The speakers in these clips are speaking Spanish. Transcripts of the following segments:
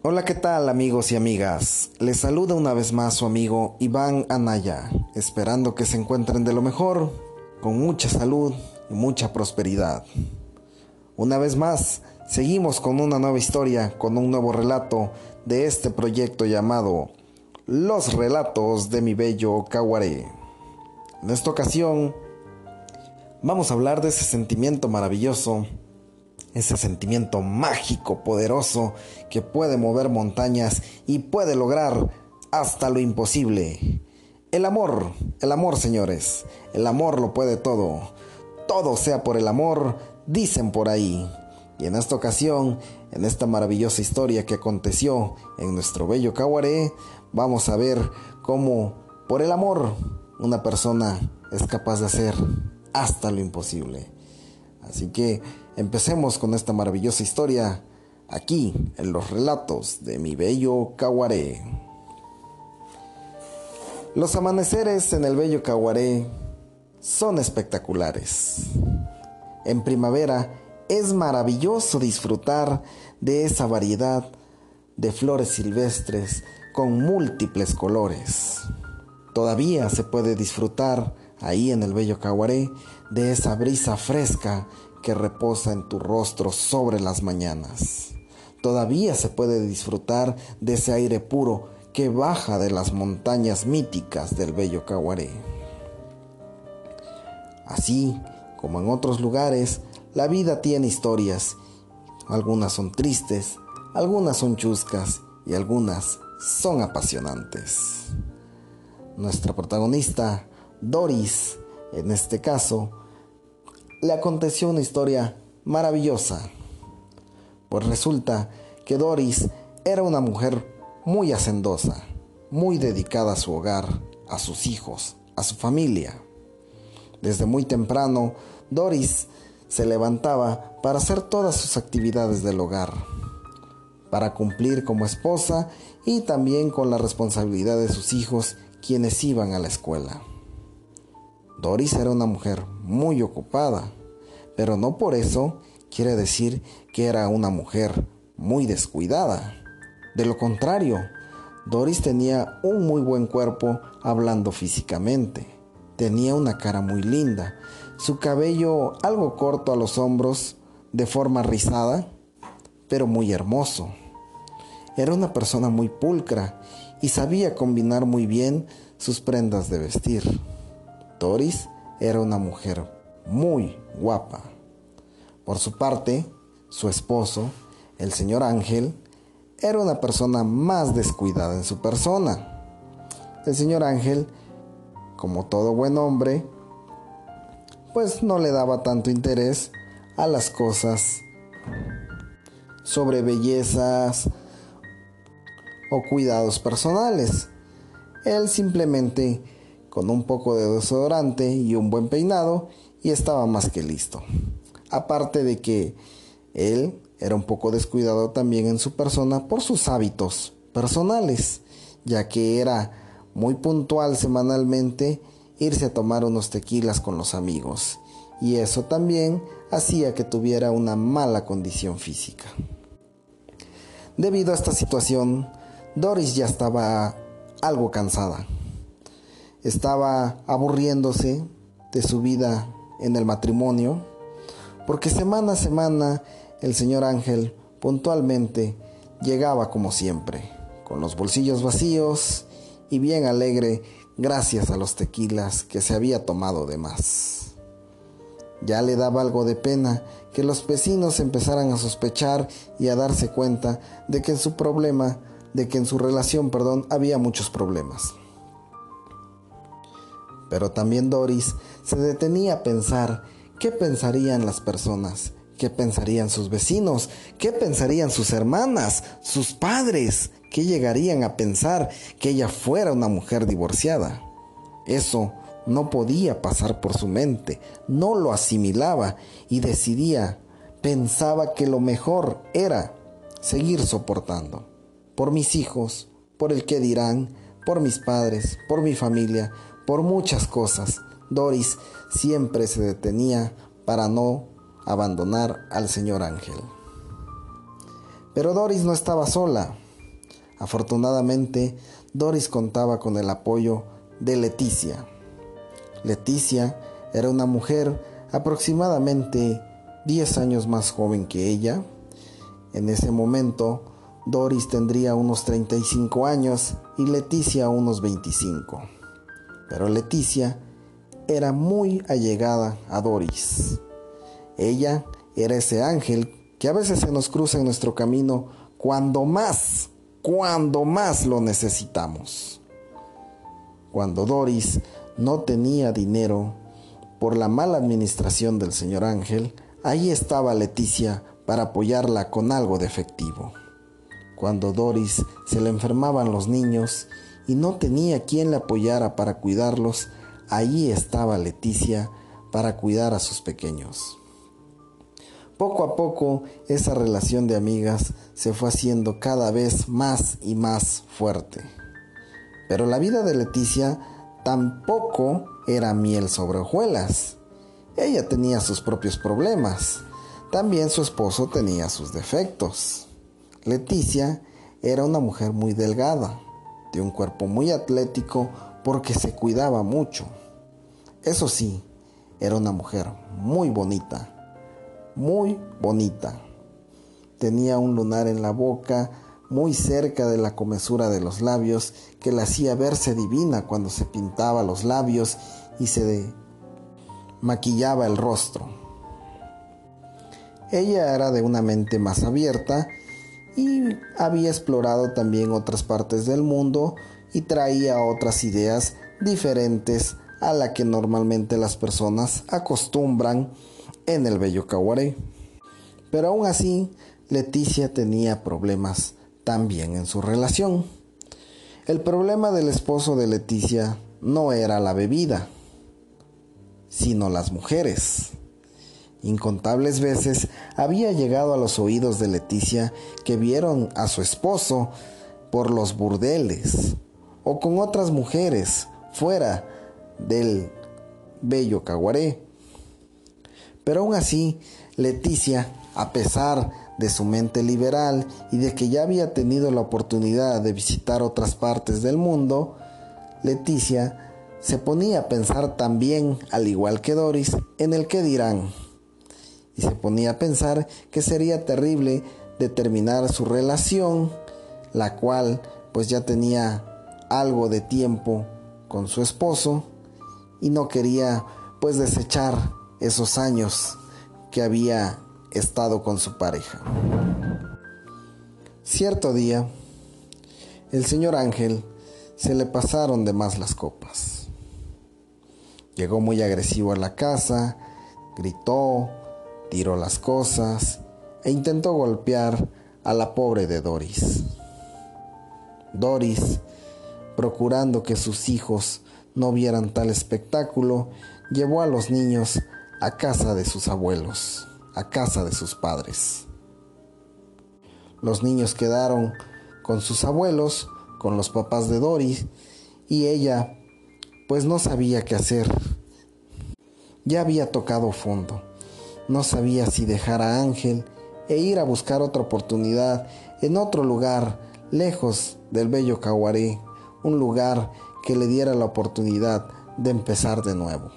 Hola, ¿qué tal amigos y amigas? Les saluda una vez más su amigo Iván Anaya, esperando que se encuentren de lo mejor, con mucha salud y mucha prosperidad. Una vez más, seguimos con una nueva historia, con un nuevo relato de este proyecto llamado Los Relatos de mi Bello Caguaré. En esta ocasión, vamos a hablar de ese sentimiento maravilloso ese sentimiento mágico, poderoso, que puede mover montañas y puede lograr hasta lo imposible. El amor, el amor señores, el amor lo puede todo. Todo sea por el amor, dicen por ahí. Y en esta ocasión, en esta maravillosa historia que aconteció en nuestro bello Caguaré, vamos a ver cómo por el amor una persona es capaz de hacer hasta lo imposible. Así que empecemos con esta maravillosa historia aquí en los relatos de mi bello Caguaré. Los amaneceres en el bello Caguaré son espectaculares. En primavera es maravilloso disfrutar de esa variedad de flores silvestres con múltiples colores. Todavía se puede disfrutar ahí en el bello Caguaré de esa brisa fresca que reposa en tu rostro sobre las mañanas. Todavía se puede disfrutar de ese aire puro que baja de las montañas míticas del bello Caguaré. Así como en otros lugares, la vida tiene historias. Algunas son tristes, algunas son chuscas y algunas son apasionantes. Nuestra protagonista, Doris, en este caso, le aconteció una historia maravillosa. Pues resulta que Doris era una mujer muy hacendosa, muy dedicada a su hogar, a sus hijos, a su familia. Desde muy temprano, Doris se levantaba para hacer todas sus actividades del hogar, para cumplir como esposa y también con la responsabilidad de sus hijos quienes iban a la escuela. Doris era una mujer muy ocupada, pero no por eso quiere decir que era una mujer muy descuidada. De lo contrario, Doris tenía un muy buen cuerpo hablando físicamente. Tenía una cara muy linda, su cabello algo corto a los hombros, de forma rizada, pero muy hermoso. Era una persona muy pulcra y sabía combinar muy bien sus prendas de vestir. Doris era una mujer muy guapa. Por su parte, su esposo, el señor Ángel, era una persona más descuidada en su persona. El señor Ángel, como todo buen hombre, pues no le daba tanto interés a las cosas sobre bellezas o cuidados personales. Él simplemente con un poco de desodorante y un buen peinado y estaba más que listo. Aparte de que él era un poco descuidado también en su persona por sus hábitos personales, ya que era muy puntual semanalmente irse a tomar unos tequilas con los amigos, y eso también hacía que tuviera una mala condición física. Debido a esta situación, Doris ya estaba algo cansada estaba aburriéndose de su vida en el matrimonio, porque semana a semana el señor Ángel puntualmente llegaba como siempre, con los bolsillos vacíos y bien alegre gracias a los tequilas que se había tomado de más. Ya le daba algo de pena que los vecinos empezaran a sospechar y a darse cuenta de que en su problema, de que en su relación, perdón, había muchos problemas. Pero también Doris se detenía a pensar qué pensarían las personas, qué pensarían sus vecinos, qué pensarían sus hermanas, sus padres, qué llegarían a pensar que ella fuera una mujer divorciada. Eso no podía pasar por su mente, no lo asimilaba y decidía, pensaba que lo mejor era seguir soportando. Por mis hijos, por el que dirán, por mis padres, por mi familia, por muchas cosas. Doris siempre se detenía para no abandonar al señor Ángel. Pero Doris no estaba sola. Afortunadamente, Doris contaba con el apoyo de Leticia. Leticia era una mujer aproximadamente 10 años más joven que ella. En ese momento, Doris tendría unos 35 años y Leticia unos 25. Pero Leticia era muy allegada a Doris. Ella era ese ángel que a veces se nos cruza en nuestro camino cuando más, cuando más lo necesitamos. Cuando Doris no tenía dinero por la mala administración del señor Ángel, ahí estaba Leticia para apoyarla con algo de efectivo. Cuando Doris se le enfermaban los niños y no tenía quien le apoyara para cuidarlos, ahí estaba Leticia para cuidar a sus pequeños. Poco a poco esa relación de amigas se fue haciendo cada vez más y más fuerte. Pero la vida de Leticia tampoco era miel sobre hojuelas. Ella tenía sus propios problemas. También su esposo tenía sus defectos. Leticia era una mujer muy delgada, de un cuerpo muy atlético porque se cuidaba mucho. Eso sí, era una mujer muy bonita muy bonita. Tenía un lunar en la boca, muy cerca de la comesura de los labios, que la hacía verse divina cuando se pintaba los labios y se maquillaba el rostro. Ella era de una mente más abierta y había explorado también otras partes del mundo y traía otras ideas diferentes a la que normalmente las personas acostumbran en el bello Caguaré. Pero aún así, Leticia tenía problemas también en su relación. El problema del esposo de Leticia no era la bebida, sino las mujeres. Incontables veces había llegado a los oídos de Leticia que vieron a su esposo por los burdeles o con otras mujeres fuera del bello Caguaré. Pero aún así, Leticia, a pesar de su mente liberal y de que ya había tenido la oportunidad de visitar otras partes del mundo, Leticia se ponía a pensar también, al igual que Doris, en el que dirán. Y se ponía a pensar que sería terrible determinar su relación, la cual pues ya tenía algo de tiempo con su esposo y no quería pues desechar esos años que había estado con su pareja. Cierto día, el señor Ángel se le pasaron de más las copas. Llegó muy agresivo a la casa, gritó, tiró las cosas e intentó golpear a la pobre de Doris. Doris, procurando que sus hijos no vieran tal espectáculo, llevó a los niños a casa de sus abuelos, a casa de sus padres. Los niños quedaron con sus abuelos, con los papás de Doris, y ella pues no sabía qué hacer. Ya había tocado fondo. No sabía si dejar a Ángel e ir a buscar otra oportunidad en otro lugar, lejos del bello Caguaré, un lugar que le diera la oportunidad de empezar de nuevo.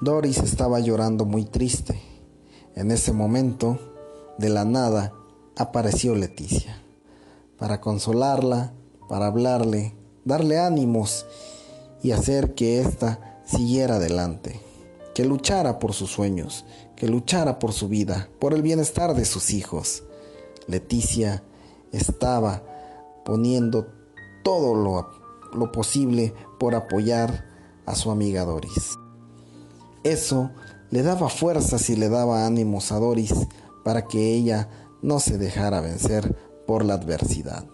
Doris estaba llorando muy triste. En ese momento, de la nada, apareció Leticia, para consolarla, para hablarle, darle ánimos y hacer que ésta siguiera adelante, que luchara por sus sueños, que luchara por su vida, por el bienestar de sus hijos. Leticia estaba poniendo todo lo, lo posible por apoyar a su amiga Doris. Eso le daba fuerzas y le daba ánimos a Doris para que ella no se dejara vencer por la adversidad.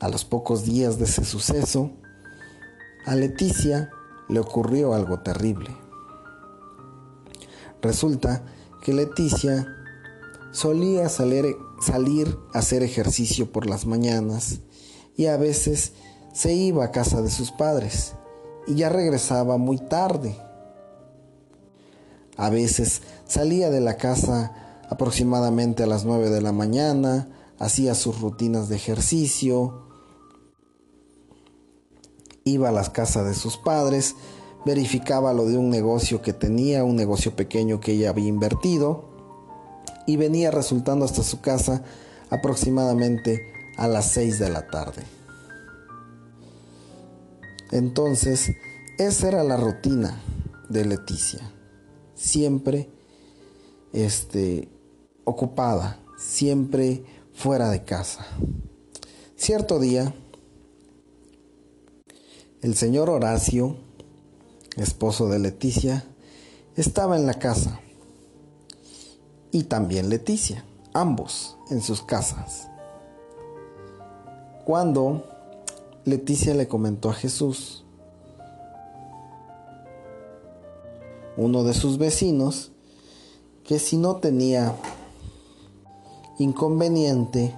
A los pocos días de ese suceso, a Leticia le ocurrió algo terrible. Resulta que Leticia solía salir, a hacer ejercicio por las mañanas y a veces se iba a casa de sus padres y ya regresaba muy tarde. A veces salía de la casa aproximadamente a las 9 de la mañana, hacía sus rutinas de ejercicio, iba a las casas de sus padres, verificaba lo de un negocio que tenía, un negocio pequeño que ella había invertido, y venía resultando hasta su casa aproximadamente a las 6 de la tarde. Entonces, esa era la rutina de Leticia. Siempre este, ocupada, siempre fuera de casa. Cierto día, el señor Horacio, esposo de Leticia, estaba en la casa. Y también Leticia, ambos en sus casas. Cuando Leticia le comentó a Jesús, uno de sus vecinos, que si no tenía inconveniente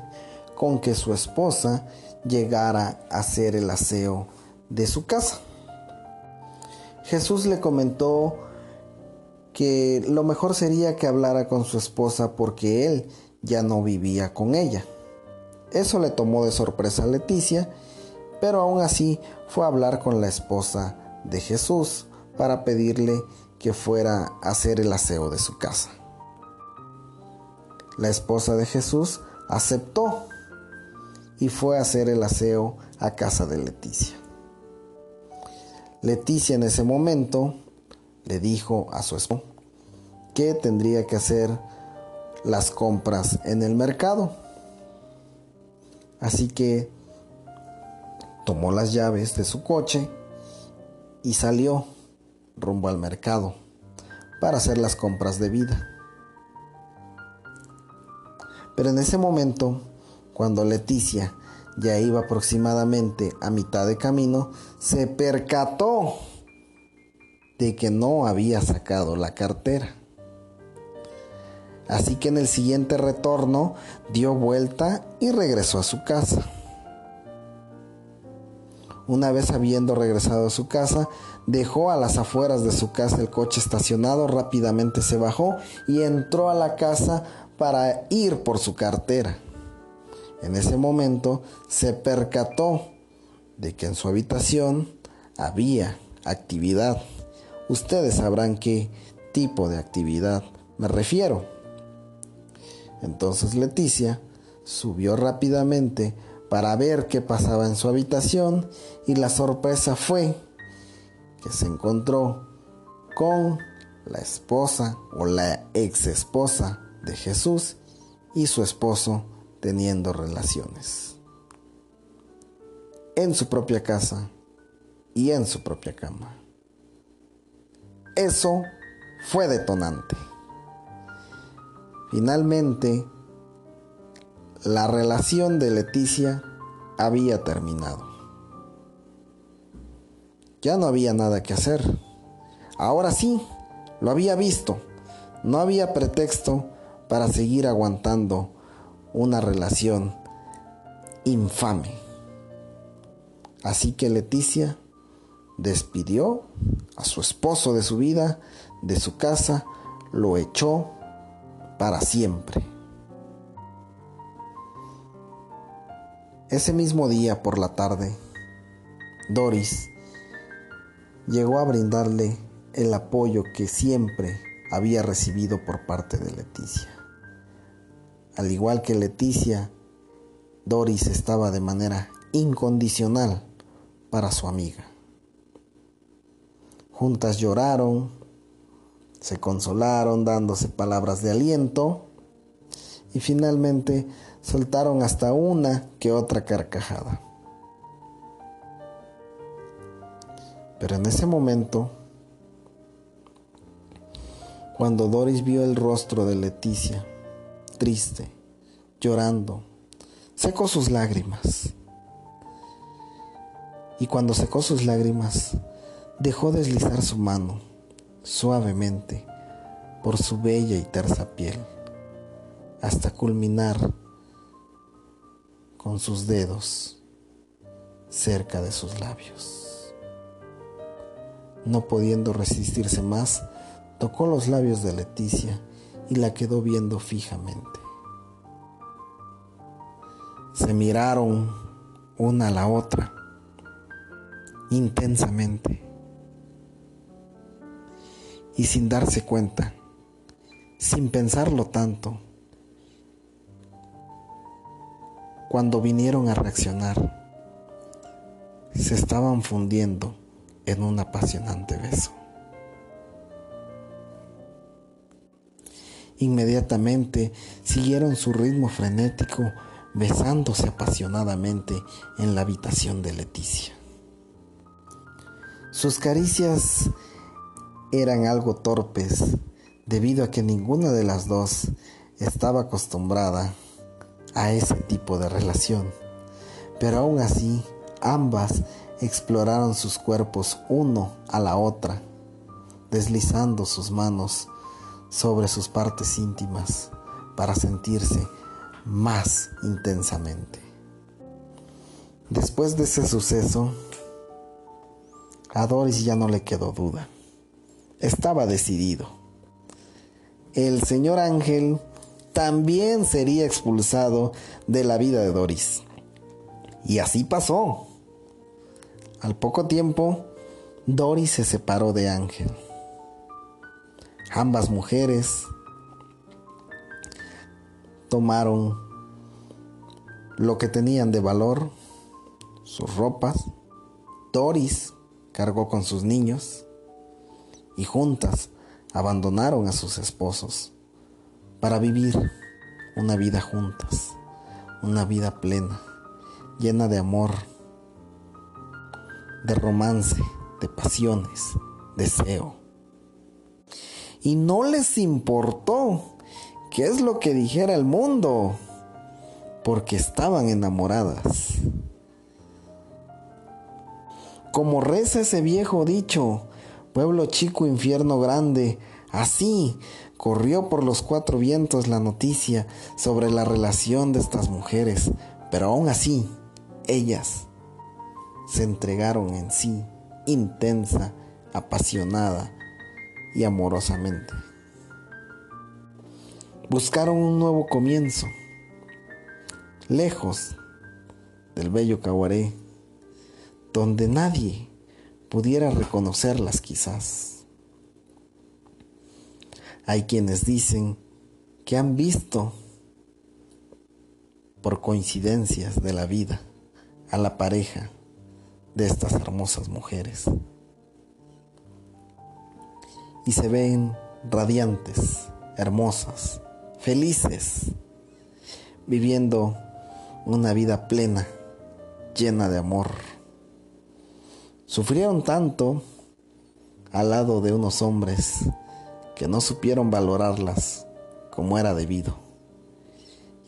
con que su esposa llegara a hacer el aseo de su casa. Jesús le comentó que lo mejor sería que hablara con su esposa porque él ya no vivía con ella. Eso le tomó de sorpresa a Leticia, pero aún así fue a hablar con la esposa de Jesús para pedirle que fuera a hacer el aseo de su casa. La esposa de Jesús aceptó y fue a hacer el aseo a casa de Leticia. Leticia en ese momento le dijo a su esposo que tendría que hacer las compras en el mercado. Así que tomó las llaves de su coche y salió rumbo al mercado para hacer las compras de vida. Pero en ese momento, cuando Leticia ya iba aproximadamente a mitad de camino, se percató de que no había sacado la cartera. Así que en el siguiente retorno dio vuelta y regresó a su casa. Una vez habiendo regresado a su casa, dejó a las afueras de su casa el coche estacionado, rápidamente se bajó y entró a la casa para ir por su cartera. En ese momento se percató de que en su habitación había actividad. Ustedes sabrán qué tipo de actividad me refiero. Entonces Leticia subió rápidamente para ver qué pasaba en su habitación y la sorpresa fue que se encontró con la esposa o la ex esposa de Jesús y su esposo teniendo relaciones en su propia casa y en su propia cama. Eso fue detonante. Finalmente, la relación de Leticia había terminado. Ya no había nada que hacer. Ahora sí, lo había visto. No había pretexto para seguir aguantando una relación infame. Así que Leticia despidió a su esposo de su vida, de su casa, lo echó para siempre. Ese mismo día por la tarde, Doris llegó a brindarle el apoyo que siempre había recibido por parte de Leticia. Al igual que Leticia, Doris estaba de manera incondicional para su amiga. Juntas lloraron, se consolaron dándose palabras de aliento y finalmente soltaron hasta una que otra carcajada. Pero en ese momento, cuando Doris vio el rostro de Leticia, triste, llorando, secó sus lágrimas. Y cuando secó sus lágrimas, dejó deslizar su mano suavemente por su bella y tersa piel, hasta culminar con sus dedos cerca de sus labios. No pudiendo resistirse más, tocó los labios de Leticia y la quedó viendo fijamente. se miraron una a la otra intensamente y sin darse cuenta, sin pensarlo tanto, cuando vinieron a reaccionar, se estaban fundiendo en un apasionante beso. Inmediatamente siguieron su ritmo frenético, besándose apasionadamente en la habitación de Leticia. Sus caricias eran algo torpes debido a que ninguna de las dos estaba acostumbrada a ese tipo de relación, pero aún así ambas exploraron sus cuerpos uno a la otra, deslizando sus manos sobre sus partes íntimas para sentirse más intensamente. Después de ese suceso, a Doris ya no le quedó duda. Estaba decidido. El señor Ángel también sería expulsado de la vida de Doris. Y así pasó. Al poco tiempo, Doris se separó de Ángel. Ambas mujeres tomaron lo que tenían de valor, sus ropas. Doris cargó con sus niños y juntas abandonaron a sus esposos para vivir una vida juntas, una vida plena, llena de amor, de romance, de pasiones, deseo y no les importó qué es lo que dijera el mundo, porque estaban enamoradas. Como reza ese viejo dicho, pueblo chico, infierno grande, así corrió por los cuatro vientos la noticia sobre la relación de estas mujeres, pero aún así, ellas se entregaron en sí, intensa, apasionada, y amorosamente. Buscaron un nuevo comienzo, lejos del bello Caguaré, donde nadie pudiera reconocerlas quizás. Hay quienes dicen que han visto por coincidencias de la vida a la pareja de estas hermosas mujeres y se ven radiantes, hermosas, felices, viviendo una vida plena, llena de amor. Sufrieron tanto al lado de unos hombres que no supieron valorarlas como era debido.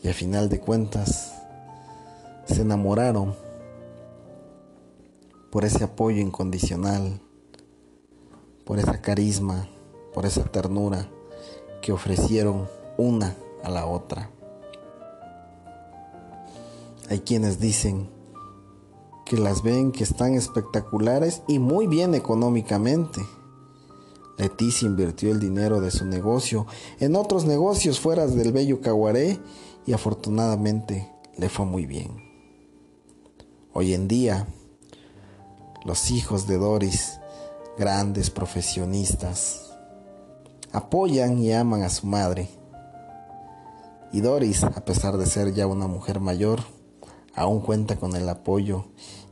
Y a final de cuentas se enamoraron por ese apoyo incondicional por esa carisma, por esa ternura que ofrecieron una a la otra. Hay quienes dicen que las ven que están espectaculares y muy bien económicamente. Leticia invirtió el dinero de su negocio en otros negocios fuera del bello Caguaré y afortunadamente le fue muy bien. Hoy en día, los hijos de Doris grandes profesionistas. Apoyan y aman a su madre. Y Doris, a pesar de ser ya una mujer mayor, aún cuenta con el apoyo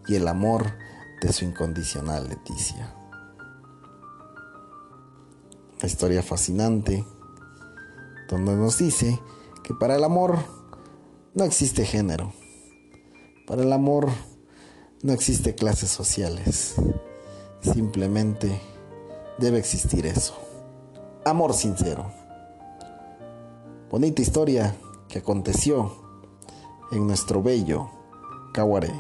y el amor de su incondicional Leticia. La historia fascinante, donde nos dice que para el amor no existe género, para el amor no existe clases sociales. Simplemente debe existir eso. Amor sincero. Bonita historia que aconteció en nuestro bello Caguaré.